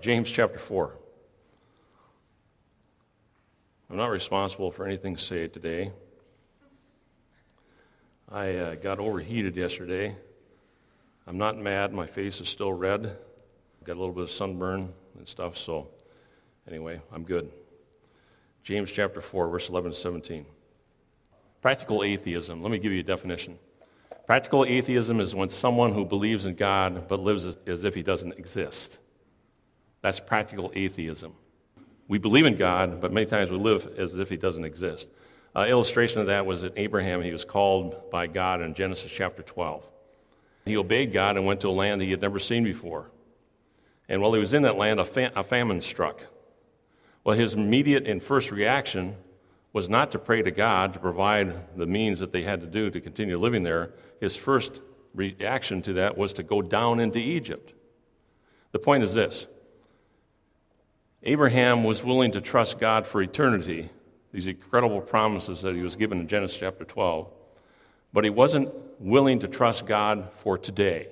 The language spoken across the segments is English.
James chapter 4. I'm not responsible for anything said today. I uh, got overheated yesterday. I'm not mad. My face is still red. Got a little bit of sunburn and stuff, so anyway, I'm good. James chapter 4, verse 11 to 17. Practical atheism. Let me give you a definition. Practical atheism is when someone who believes in God but lives as if he doesn't exist. That's practical atheism. We believe in God, but many times we live as if he doesn't exist. Uh, illustration of that was that Abraham, he was called by God in Genesis chapter 12. He obeyed God and went to a land that he had never seen before. And while he was in that land, a, a famine struck. Well, his immediate and first reaction was not to pray to God to provide the means that they had to do to continue living there. His first reaction to that was to go down into Egypt. The point is this Abraham was willing to trust God for eternity, these incredible promises that he was given in Genesis chapter 12, but he wasn't willing to trust God for today.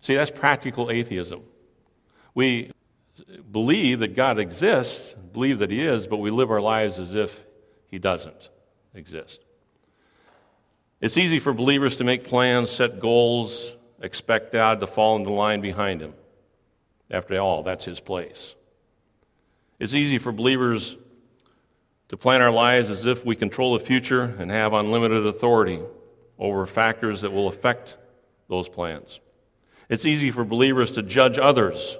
See, that's practical atheism. We believe that God exists, believe that He is, but we live our lives as if He doesn't exist. It's easy for believers to make plans, set goals, expect God to fall into line behind Him. After all, that's His place. It's easy for believers to plan our lives as if we control the future and have unlimited authority over factors that will affect those plans. It's easy for believers to judge others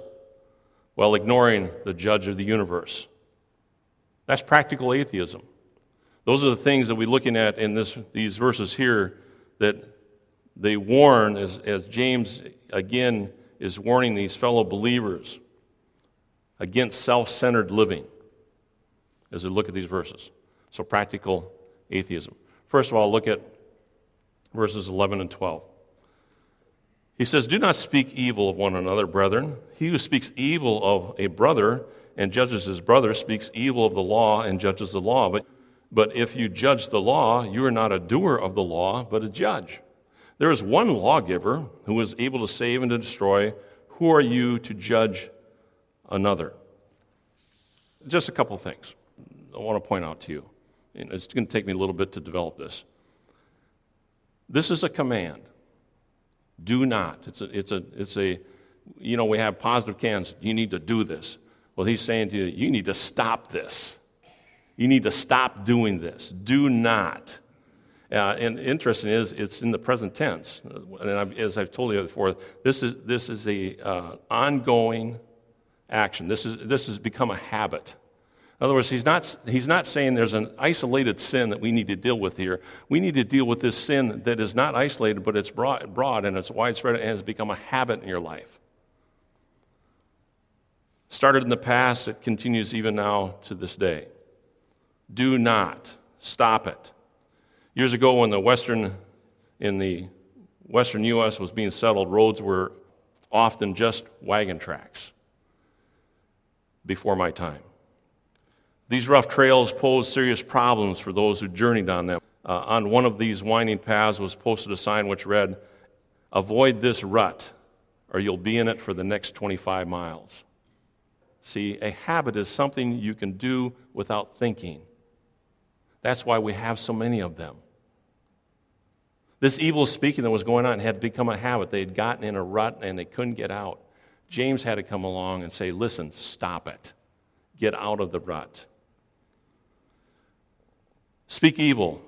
while ignoring the judge of the universe. That's practical atheism. Those are the things that we're looking at in this, these verses here that they warn, as, as James again is warning these fellow believers against self centered living as we look at these verses. So, practical atheism. First of all, look at verses 11 and 12. He says, Do not speak evil of one another, brethren. He who speaks evil of a brother and judges his brother speaks evil of the law and judges the law. But, but if you judge the law, you are not a doer of the law, but a judge. There is one lawgiver who is able to save and to destroy. Who are you to judge another? Just a couple things I want to point out to you. It's going to take me a little bit to develop this. This is a command. Do not. It's a, it's a, it's a, you know, we have positive cans. You need to do this. Well, he's saying to you, you need to stop this. You need to stop doing this. Do not. Uh, and interesting is, it's in the present tense. And I've, as I've told you before, this is, this is a uh, ongoing action. This, is, this has become a habit. In other words, he's not, he's not saying there's an isolated sin that we need to deal with here. We need to deal with this sin that is not isolated, but it's broad, broad and it's widespread and has become a habit in your life. Started in the past, it continues even now to this day. Do not stop it. Years ago, when the western, in the western U.S. was being settled, roads were often just wagon tracks before my time. These rough trails posed serious problems for those who journeyed on them. Uh, on one of these winding paths was posted a sign which read, Avoid this rut, or you'll be in it for the next 25 miles. See, a habit is something you can do without thinking. That's why we have so many of them. This evil speaking that was going on had become a habit. They had gotten in a rut and they couldn't get out. James had to come along and say, Listen, stop it. Get out of the rut. Speak evil.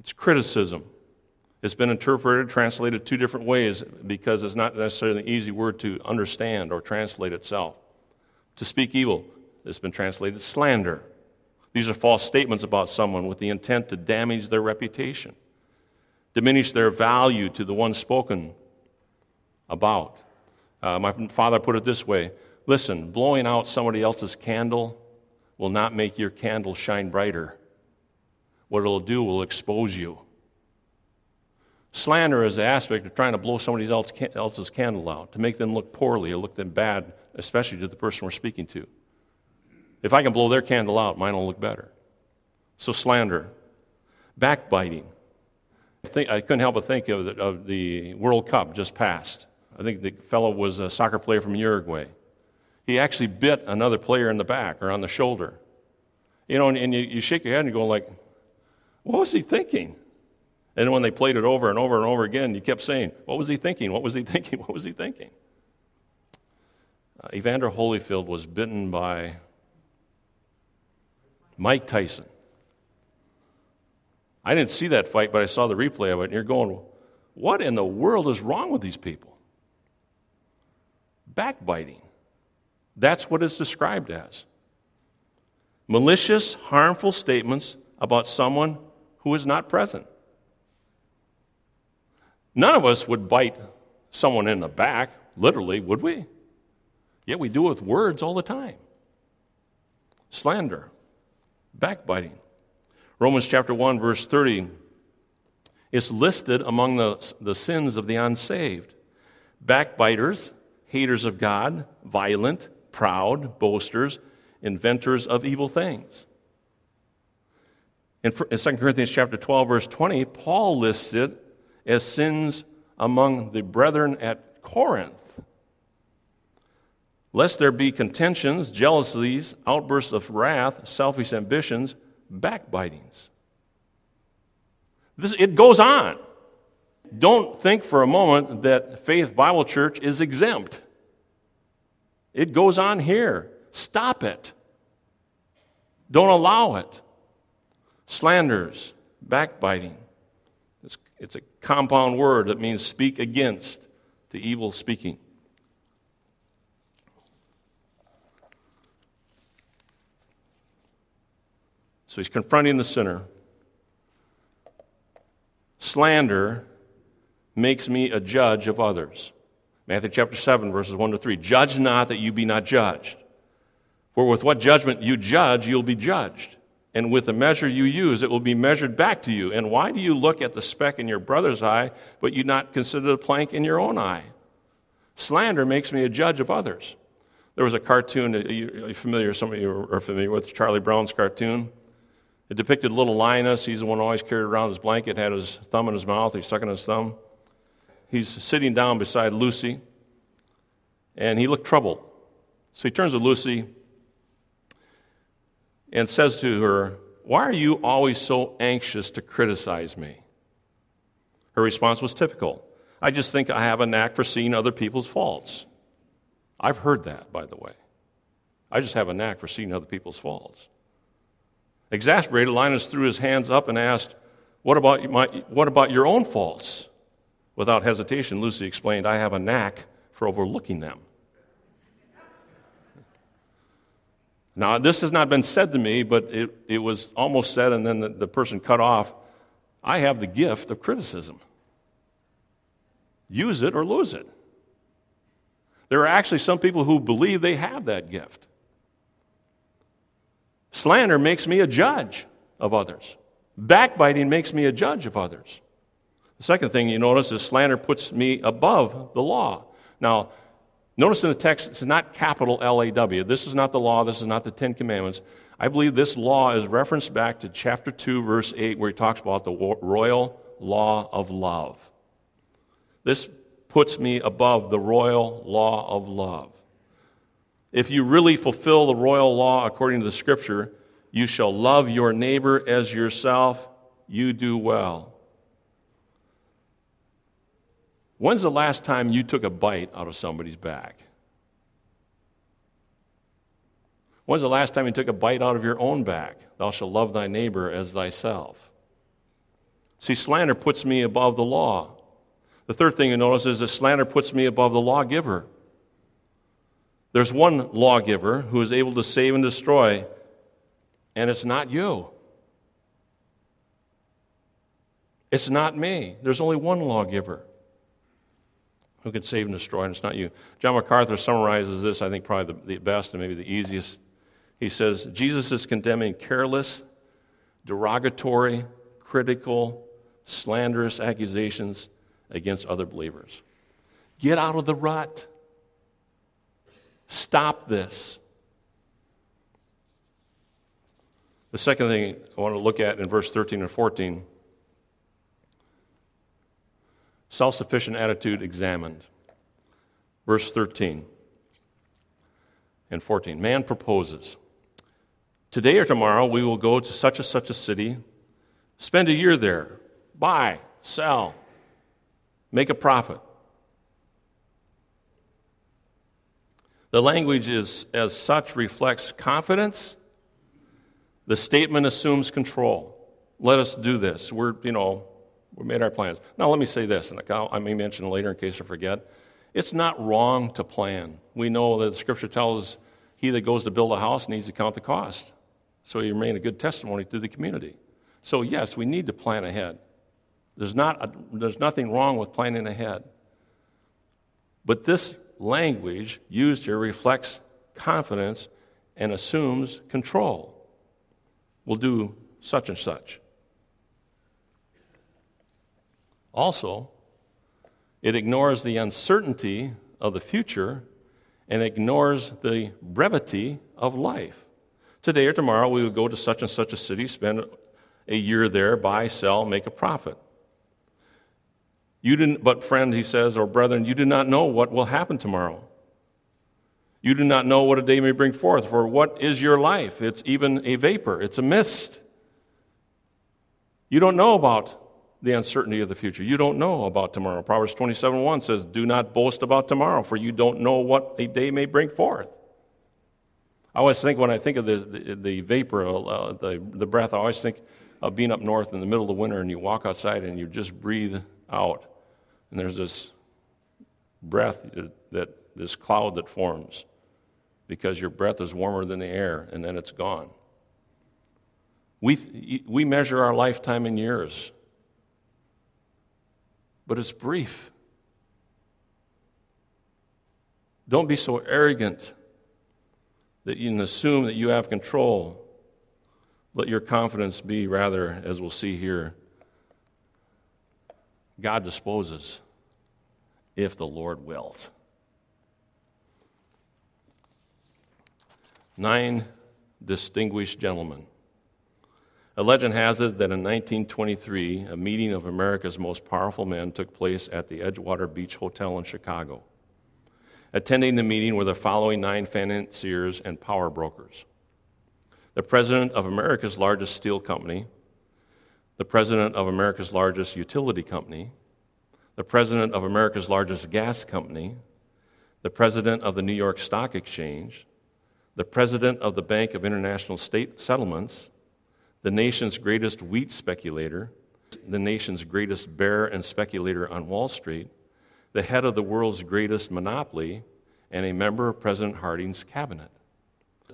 It's criticism. It's been interpreted, translated two different ways because it's not necessarily an easy word to understand or translate itself. To speak evil, it's been translated slander. These are false statements about someone with the intent to damage their reputation, diminish their value to the one spoken about. Uh, my father put it this way listen, blowing out somebody else's candle will not make your candle shine brighter. What it'll do will expose you. Slander is the aspect of trying to blow somebody else's candle out, to make them look poorly or look them bad, especially to the person we're speaking to. If I can blow their candle out, mine will look better. So, slander. Backbiting. I, think, I couldn't help but think of the, of the World Cup just passed. I think the fellow was a soccer player from Uruguay. He actually bit another player in the back or on the shoulder. You know, and, and you, you shake your head and go like, what was he thinking? And when they played it over and over and over again, you kept saying, What was he thinking? What was he thinking? What was he thinking? Uh, Evander Holyfield was bitten by Mike Tyson. I didn't see that fight, but I saw the replay of it, and you're going, What in the world is wrong with these people? Backbiting. That's what it's described as. Malicious, harmful statements about someone who is not present. None of us would bite someone in the back, literally, would we? Yet we do it with words all the time. Slander, backbiting. Romans chapter 1, verse 30 is listed among the, the sins of the unsaved. Backbiters, haters of God, violent, proud, boasters, inventors of evil things. In 2 Corinthians chapter 12, verse 20, Paul lists it as sins among the brethren at Corinth. Lest there be contentions, jealousies, outbursts of wrath, selfish ambitions, backbitings. This, it goes on. Don't think for a moment that Faith Bible Church is exempt. It goes on here. Stop it. Don't allow it. Slanders, backbiting, it's it's a compound word that means speak against, to evil speaking. So he's confronting the sinner. Slander makes me a judge of others. Matthew chapter 7, verses 1 to 3. Judge not that you be not judged. For with what judgment you judge, you'll be judged and with the measure you use, it will be measured back to you. And why do you look at the speck in your brother's eye, but you not consider the plank in your own eye? Slander makes me a judge of others. There was a cartoon, are you familiar, some of you are familiar with Charlie Brown's cartoon. It depicted little Linus. He's the one who always carried around his blanket, had his thumb in his mouth, he's sucking his thumb. He's sitting down beside Lucy, and he looked troubled. So he turns to Lucy and says to her, Why are you always so anxious to criticize me? Her response was typical I just think I have a knack for seeing other people's faults. I've heard that, by the way. I just have a knack for seeing other people's faults. Exasperated, Linus threw his hands up and asked, what about, my, what about your own faults? Without hesitation, Lucy explained, I have a knack for overlooking them. Now, this has not been said to me, but it, it was almost said, and then the, the person cut off. I have the gift of criticism. Use it or lose it. There are actually some people who believe they have that gift. Slander makes me a judge of others. Backbiting makes me a judge of others. The second thing you notice is slander puts me above the law. Now, Notice in the text, it's not capital L A W. This is not the law, this is not the Ten Commandments. I believe this law is referenced back to chapter 2, verse 8, where he talks about the royal law of love. This puts me above the royal law of love. If you really fulfill the royal law according to the scripture, you shall love your neighbor as yourself, you do well. When's the last time you took a bite out of somebody's back? When's the last time you took a bite out of your own back? Thou shalt love thy neighbor as thyself. See, slander puts me above the law. The third thing you notice is that slander puts me above the lawgiver. There's one lawgiver who is able to save and destroy, and it's not you. It's not me. There's only one lawgiver who can save and destroy, and it's not you. John MacArthur summarizes this, I think, probably the, the best and maybe the easiest. He says, Jesus is condemning careless, derogatory, critical, slanderous accusations against other believers. Get out of the rut. Stop this. The second thing I want to look at in verse 13 and 14 Self sufficient attitude examined. Verse 13 and 14. Man proposes. Today or tomorrow, we will go to such and such a city, spend a year there, buy, sell, make a profit. The language is, as such, reflects confidence. The statement assumes control. Let us do this. We're, you know, we made our plans. Now, let me say this, and I may mention later in case I forget. It's not wrong to plan. We know that the scripture tells us he that goes to build a house needs to count the cost. So you remain a good testimony to the community. So, yes, we need to plan ahead. There's, not a, there's nothing wrong with planning ahead. But this language used here reflects confidence and assumes control. We'll do such and such. Also, it ignores the uncertainty of the future and ignores the brevity of life. Today or tomorrow, we would go to such and such a city, spend a year there, buy, sell, make a profit. You didn't, but friend, he says, or brethren, you do not know what will happen tomorrow. You do not know what a day may bring forth, for what is your life? It's even a vapor, it's a mist. You don't know about the uncertainty of the future. You don't know about tomorrow. Proverbs 27 1 says, Do not boast about tomorrow, for you don't know what a day may bring forth. I always think when I think of the, the, the vapor, uh, the, the breath, I always think of being up north in the middle of the winter and you walk outside and you just breathe out. And there's this breath that, this cloud that forms because your breath is warmer than the air and then it's gone. We, we measure our lifetime in years but it's brief. Don't be so arrogant that you can assume that you have control. Let your confidence be rather, as we'll see here, God disposes if the Lord wills. Nine distinguished gentlemen a legend has it that in 1923, a meeting of America's most powerful men took place at the Edgewater Beach Hotel in Chicago. Attending the meeting were the following nine financiers and power brokers the president of America's largest steel company, the president of America's largest utility company, the president of America's largest gas company, the president of the New York Stock Exchange, the president of the Bank of International State Settlements, the nation's greatest wheat speculator, the nation's greatest bear and speculator on Wall Street, the head of the world's greatest monopoly, and a member of President Harding's cabinet.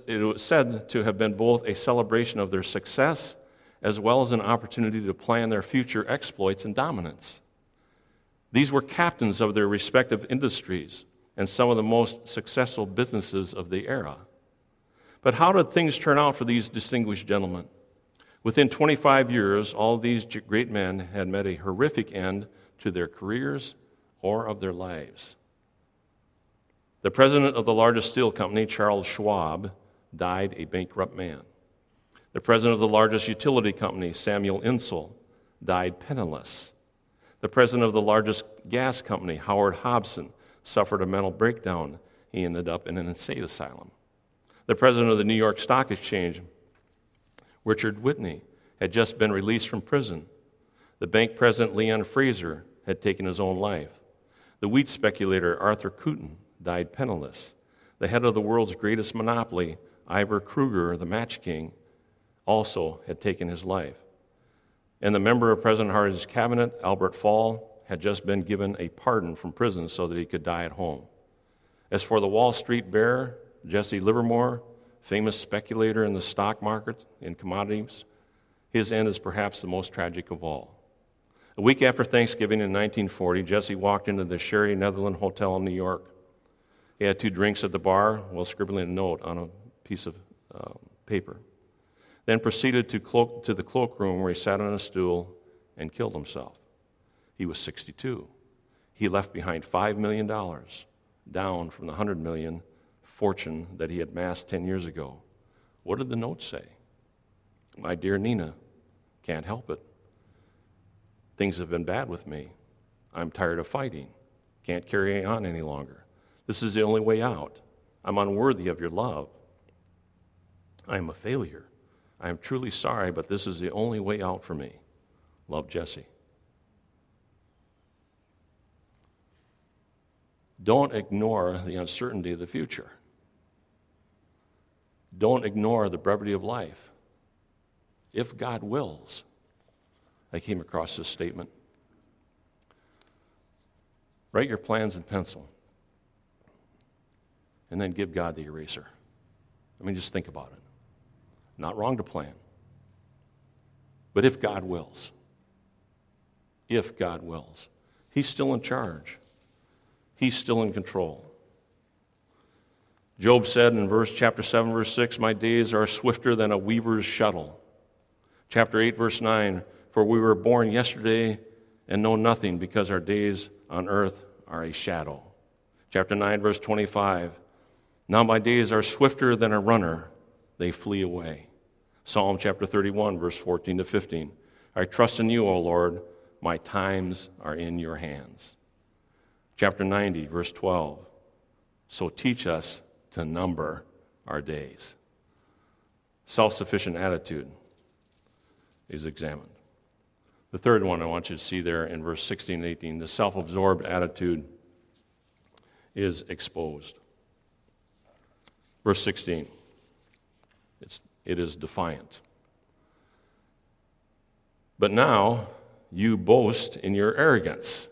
It was said to have been both a celebration of their success as well as an opportunity to plan their future exploits and dominance. These were captains of their respective industries and some of the most successful businesses of the era. But how did things turn out for these distinguished gentlemen? Within 25 years, all these great men had met a horrific end to their careers or of their lives. The president of the largest steel company, Charles Schwab, died a bankrupt man. The president of the largest utility company, Samuel Insull, died penniless. The president of the largest gas company, Howard Hopson, suffered a mental breakdown. He ended up in an insane asylum. The president of the New York Stock Exchange, Richard Whitney had just been released from prison. The bank president, Leon Fraser, had taken his own life. The wheat speculator, Arthur Cutten, died penniless. The head of the world's greatest monopoly, Ivar Kreuger, the Match King, also had taken his life. And the member of President Harding's cabinet, Albert Fall, had just been given a pardon from prison so that he could die at home. As for the Wall Street bear, Jesse Livermore, famous speculator in the stock market and commodities, his end is perhaps the most tragic of all. A week after Thanksgiving in 1940, Jesse walked into the Sherry Netherland Hotel in New York. He had two drinks at the bar while scribbling a note on a piece of uh, paper. Then proceeded to, cloak, to the cloakroom where he sat on a stool and killed himself. He was 62. He left behind $5 million, down from the 100 million fortune that he had amassed 10 years ago. What did the note say? My dear Nina, can't help it. Things have been bad with me. I'm tired of fighting. Can't carry on any longer. This is the only way out. I'm unworthy of your love. I am a failure. I am truly sorry, but this is the only way out for me. Love Jesse. Don't ignore the uncertainty of the future. Don't ignore the brevity of life. If God wills, I came across this statement. Write your plans in pencil and then give God the eraser. I mean, just think about it. Not wrong to plan. But if God wills, if God wills, He's still in charge, He's still in control. Job said in verse chapter 7 verse 6, "My days are swifter than a weaver's shuttle." Chapter 8 verse 9, "For we were born yesterday and know nothing because our days on earth are a shadow." Chapter 9 verse 25, "Now my days are swifter than a runner, they flee away." Psalm chapter 31 verse 14 to 15, "I trust in you, O Lord, my times are in your hands." Chapter 90 verse 12, "So teach us to number our days. Self sufficient attitude is examined. The third one I want you to see there in verse 16 and 18 the self absorbed attitude is exposed. Verse 16 it's, it is defiant. But now you boast in your arrogance.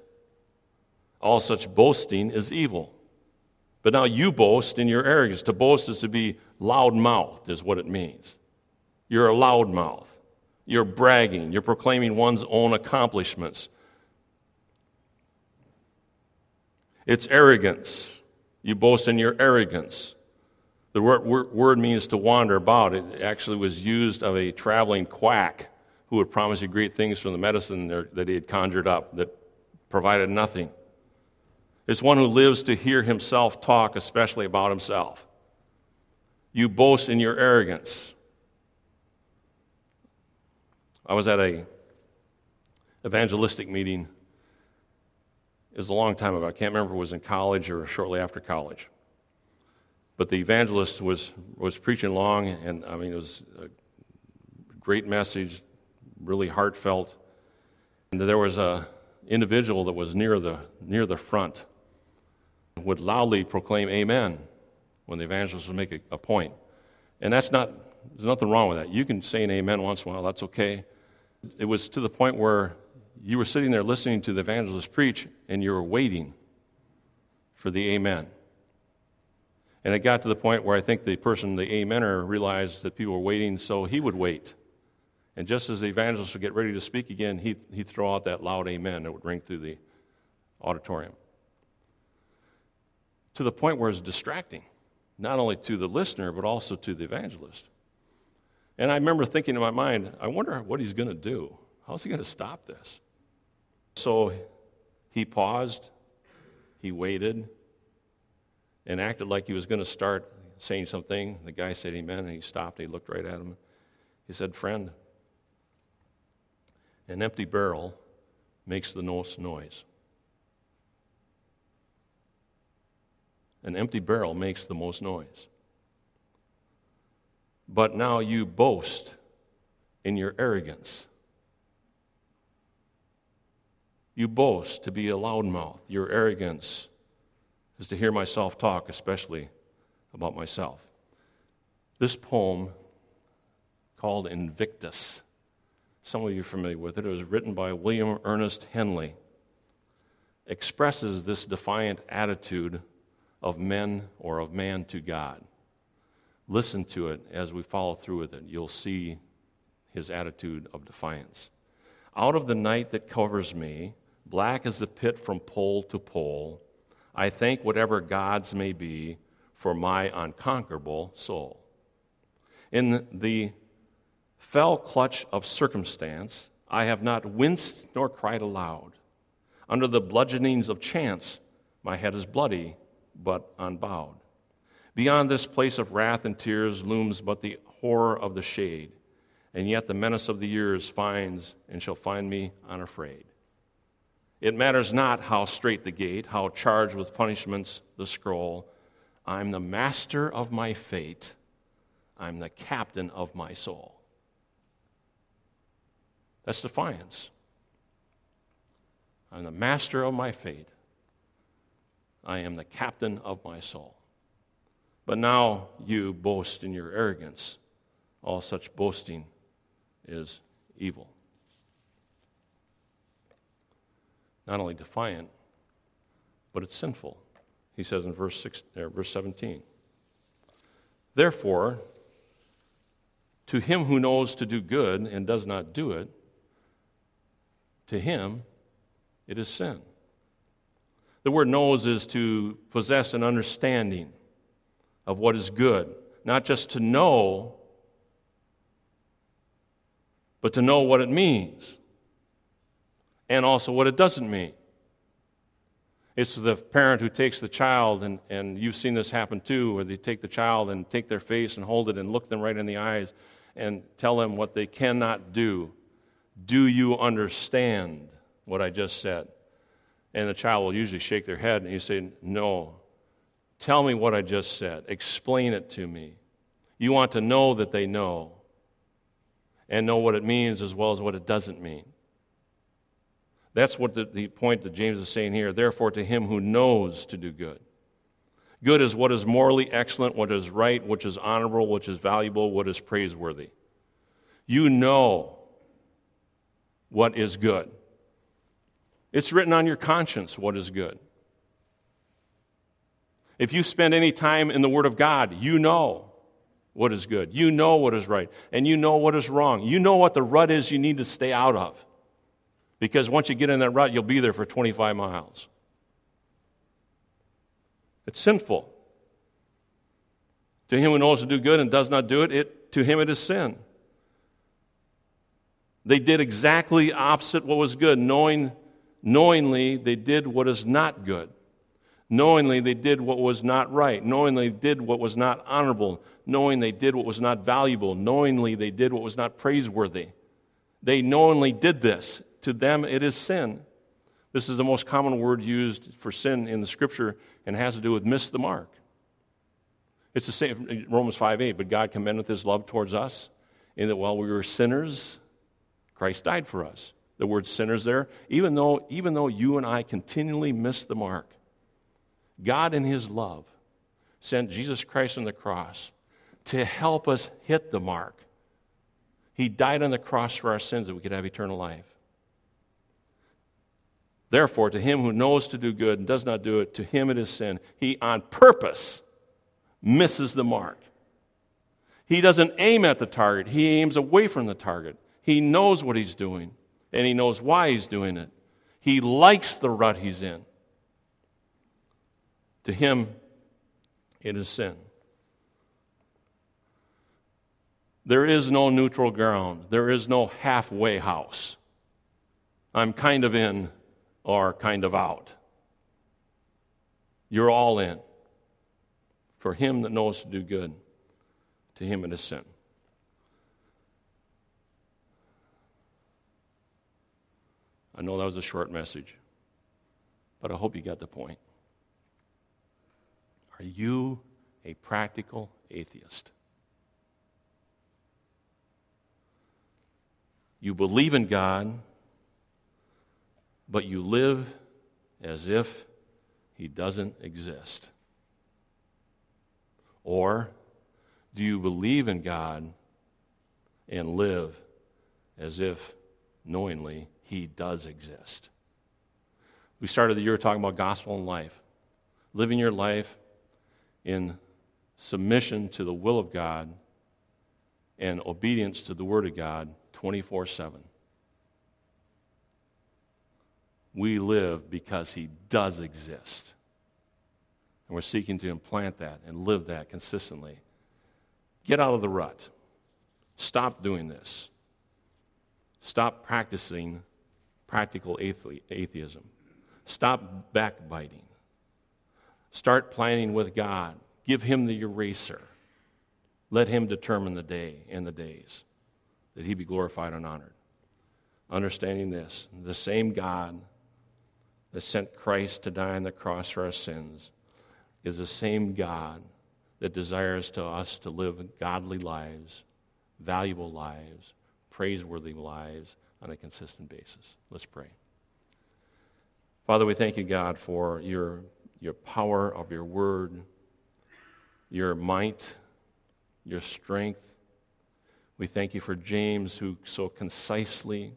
All such boasting is evil. But now you boast in your arrogance. To boast is to be loud mouthed, is what it means. You're a loud mouth. You're bragging. You're proclaiming one's own accomplishments. It's arrogance. You boast in your arrogance. The word, word, means to wander about. It actually was used of a traveling quack who would promise you great things from the medicine that he had conjured up that provided nothing. It's one who lives to hear himself talk, especially about himself. You boast in your arrogance. I was at a evangelistic meeting. It was a long time ago. I can't remember if it was in college or shortly after college. But the evangelist was, was preaching long, and I mean, it was a great message, really heartfelt. And there was a individual that was near the, near the front would loudly proclaim amen when the evangelist would make a, a point. And that's not, there's nothing wrong with that. You can say an amen once in a while, that's okay. It was to the point where you were sitting there listening to the evangelist preach and you were waiting for the amen. And it got to the point where I think the person, the amener, realized that people were waiting, so he would wait. And just as the evangelist would get ready to speak again, he'd, he'd throw out that loud amen that would ring through the auditorium to the point where it's distracting, not only to the listener, but also to the evangelist. And I remember thinking in my mind, I wonder what he's going to do. How's he going to stop this? So he paused, he waited, and acted like he was going to start saying something. The guy said amen, and he stopped. He looked right at him. He said, Friend, an empty barrel makes the most noise. An empty barrel makes the most noise. But now you boast in your arrogance. You boast to be a loudmouth. Your arrogance is to hear myself talk, especially about myself. This poem, called Invictus, some of you are familiar with it. It was written by William Ernest Henley. Expresses this defiant attitude of men or of man to God. Listen to it as we follow through with it. You'll see his attitude of defiance. Out of the night that covers me, black as the pit from pole to pole, I thank whatever gods may be for my unconquerable soul. In the fell clutch of circumstance, I have not winced nor cried aloud. Under the bludgeonings of chance, my head is bloody but unbowed. Beyond this place of wrath and tears looms but the horror of the shade, and yet the menace of the years finds and shall find me unafraid. It matters not how straight the gate, how charged with punishments the scroll. I'm the master of my fate, I'm the captain of my soul. That's defiance. I'm the master of my fate. I am the captain of my soul. But now you boast in your arrogance. All such boasting is evil. Not only defiant, but it's sinful. He says in verse, uh, verse 17. Therefore, to him who knows to do good and does not do it, to him it is sin. The word knows is to possess an understanding of what is good, not just to know, but to know what it means and also what it doesn't mean. It's the parent who takes the child, and, and you've seen this happen too, where they take the child and take their face and hold it and look them right in the eyes and tell them what they cannot do. Do you understand what I just said? And the child will usually shake their head and you say, No. Tell me what I just said. Explain it to me. You want to know that they know and know what it means as well as what it doesn't mean. That's what the, the point that James is saying here. Therefore, to him who knows to do good. Good is what is morally excellent, what is right, which is honorable, which is valuable, what is praiseworthy. You know what is good. It's written on your conscience what is good. If you spend any time in the Word of God, you know what is good. You know what is right. And you know what is wrong. You know what the rut is you need to stay out of. Because once you get in that rut, you'll be there for 25 miles. It's sinful. To him who knows to do good and does not do it, it to him it is sin. They did exactly opposite what was good, knowing knowingly they did what is not good. Knowingly they did what was not right. Knowingly they did what was not honorable. Knowing they did what was not valuable. Knowingly they did what was not praiseworthy. They knowingly did this to them it is sin. This is the most common word used for sin in the scripture and has to do with miss the mark. It's the same in Romans 5 8, but God commendeth his love towards us in that while we were sinners, Christ died for us. The word sinners there, even though, even though you and I continually miss the mark, God in his love sent Jesus Christ on the cross to help us hit the mark. He died on the cross for our sins that we could have eternal life. Therefore, to him who knows to do good and does not do it, to him it is sin. He on purpose misses the mark. He doesn't aim at the target, he aims away from the target. He knows what he's doing, and he knows why he's doing it. He likes the rut he's in. To him, it is sin. There is no neutral ground. There is no halfway house. I'm kind of in, are kind of out. You're all in. For him that knows to do good, to him it is sin. I know that was a short message, but I hope you got the point. Are you a practical atheist? You believe in God but you live as if he doesn't exist? Or do you believe in God and live as if knowingly he does exist? We started the year talking about gospel and life, living your life in submission to the will of God and obedience to the Word of God 24 7 we live because He does exist. And we're seeking to implant that and live that consistently. Get out of the rut. Stop doing this. Stop practicing practical atheism. Stop backbiting. Start planning with God. Give Him the eraser. Let Him determine the day and the days that He be glorified and honored. Understanding this, the same God that sent Christ to die on the cross for our sins is the same God that desires to us to live godly lives, valuable lives, praiseworthy lives on a consistent basis. Let's pray. Father, we thank you, God, for your, your power of your word, your might, your strength. We thank you for James, who so concisely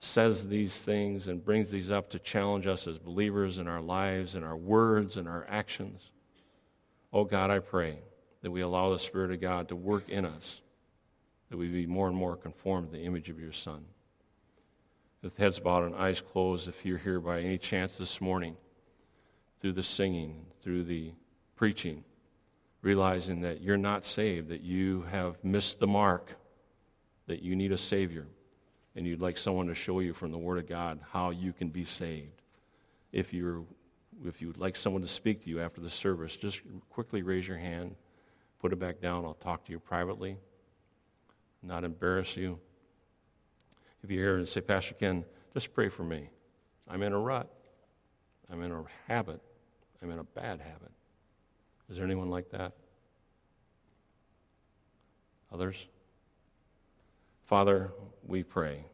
says these things and brings these up to challenge us as believers in our lives, in our words, and our actions. Oh God, I pray that we allow the Spirit of God to work in us, that we be more and more conformed to the image of your Son. With heads bowed and eyes closed, if you're here by any chance this morning, through the singing, through the preaching, realizing that you're not saved, that you have missed the mark, that you need a Savior and you'd like someone to show you from the Word of God how you can be saved. If you're if you'd like someone to speak to you after the service, just quickly raise your hand, put it back down. I'll talk to you privately, not embarrass you. If you're here and say, Pastor Ken, just pray for me. I'm in a rut. I'm in a habit. I'm in a bad habit. Is there anyone like that? Others? Father, we pray.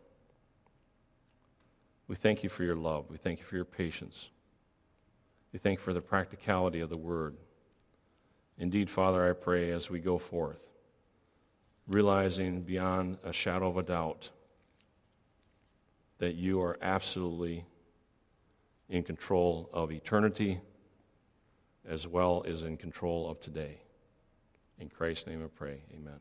We thank you for your love. We thank you for your patience. We thank you for the practicality of the word. Indeed, Father, I pray as we go forth, realizing beyond a shadow of a doubt that you are absolutely in control of eternity as well as in control of today. In Christ's name I pray. Amen.